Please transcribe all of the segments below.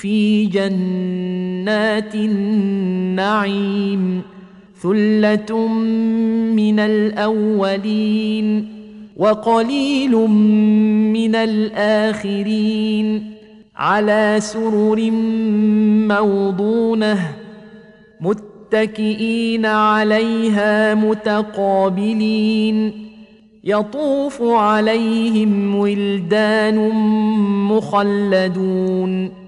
في جنات النعيم ثلة من الأولين وقليل من الآخرين على سرر موضونة متكئين عليها متقابلين يطوف عليهم ولدان مخلدون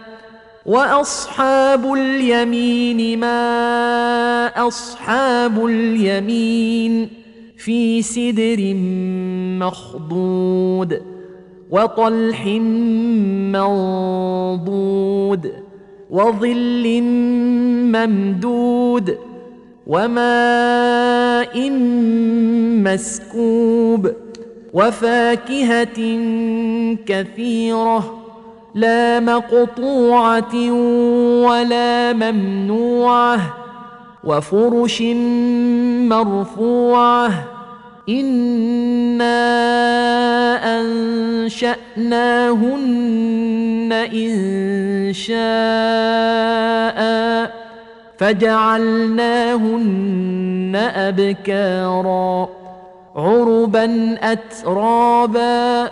واصحاب اليمين ما اصحاب اليمين في سدر مخضود وطلح منضود وظل ممدود وماء مسكوب وفاكهه كثيره لا مقطوعة ولا ممنوعة وفرش مرفوعة إنا أنشأناهن إن شاء فجعلناهن أبكارا عربا اترابا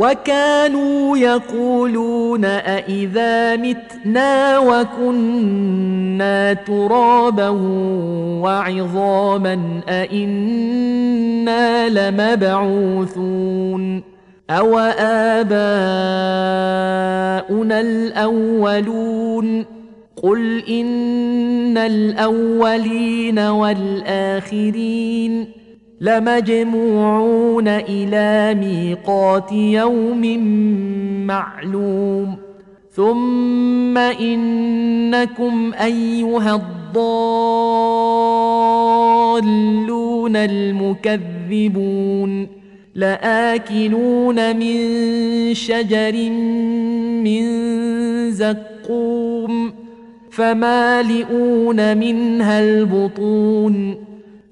وكانوا يقولون أإذا متنا وكنا ترابا وعظاما أإنا لمبعوثون أو آباؤنا الأولون قل إن الأولين والآخرين لمجموعون إلى ميقات يوم معلوم. ثم إنكم أيها الضالون المكذبون. لآكلون من شجر من زقوم. فمالئون منها البطون.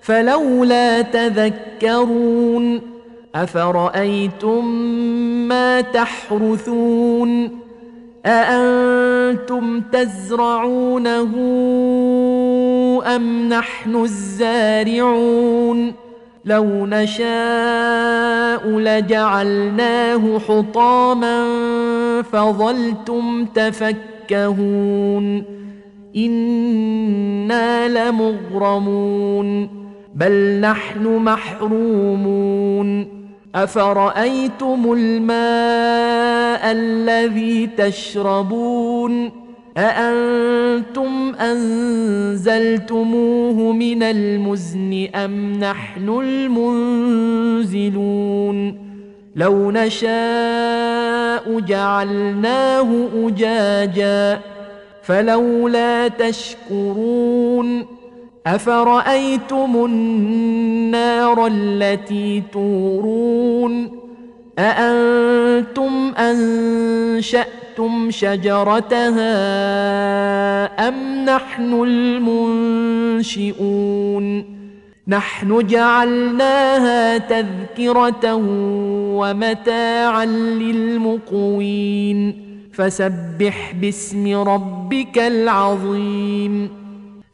فلولا تذكرون أفرأيتم ما تحرثون أأنتم تزرعونه أم نحن الزارعون لو نشاء لجعلناه حطاما فظلتم تفكهون إنا لمغرمون بل نحن محرومون. أفرأيتم الماء الذي تشربون؟ أأنتم أنزلتموه من المزن أم نحن المنزلون؟ لو نشاء جعلناه أجاجا فلولا تشكرون. أفرأيتم النار التي تورون؟ أأنتم أنشأتم شجرتها أم نحن المنشئون؟ نحن جعلناها تذكرة ومتاعا للمقوين. فسبح باسم ربك العظيم.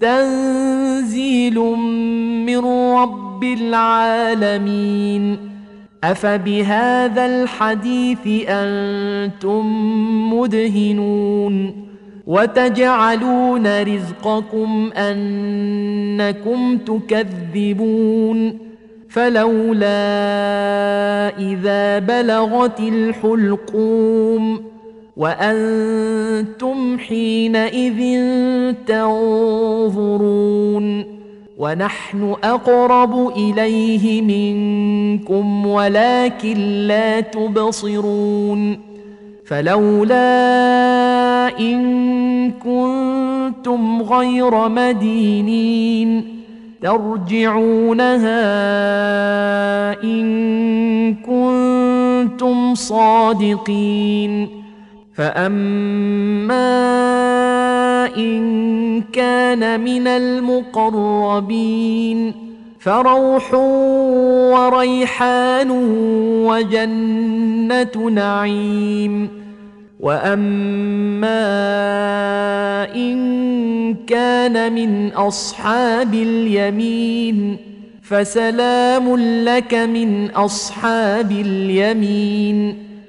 تنزيل من رب العالمين. أفبهذا الحديث أنتم مدهنون. وتجعلون رزقكم أنكم تكذبون. فلولا إذا بلغت الحلقوم وأنتم حينئذ تنظرون ونحن أقرب إليه منكم ولكن لا تبصرون فلولا إن كنتم غير مدينين ترجعونها إن كنتم صادقين فاما ان كان من المقربين فروح وريحان وجنه نعيم واما ان كان من اصحاب اليمين فسلام لك من اصحاب اليمين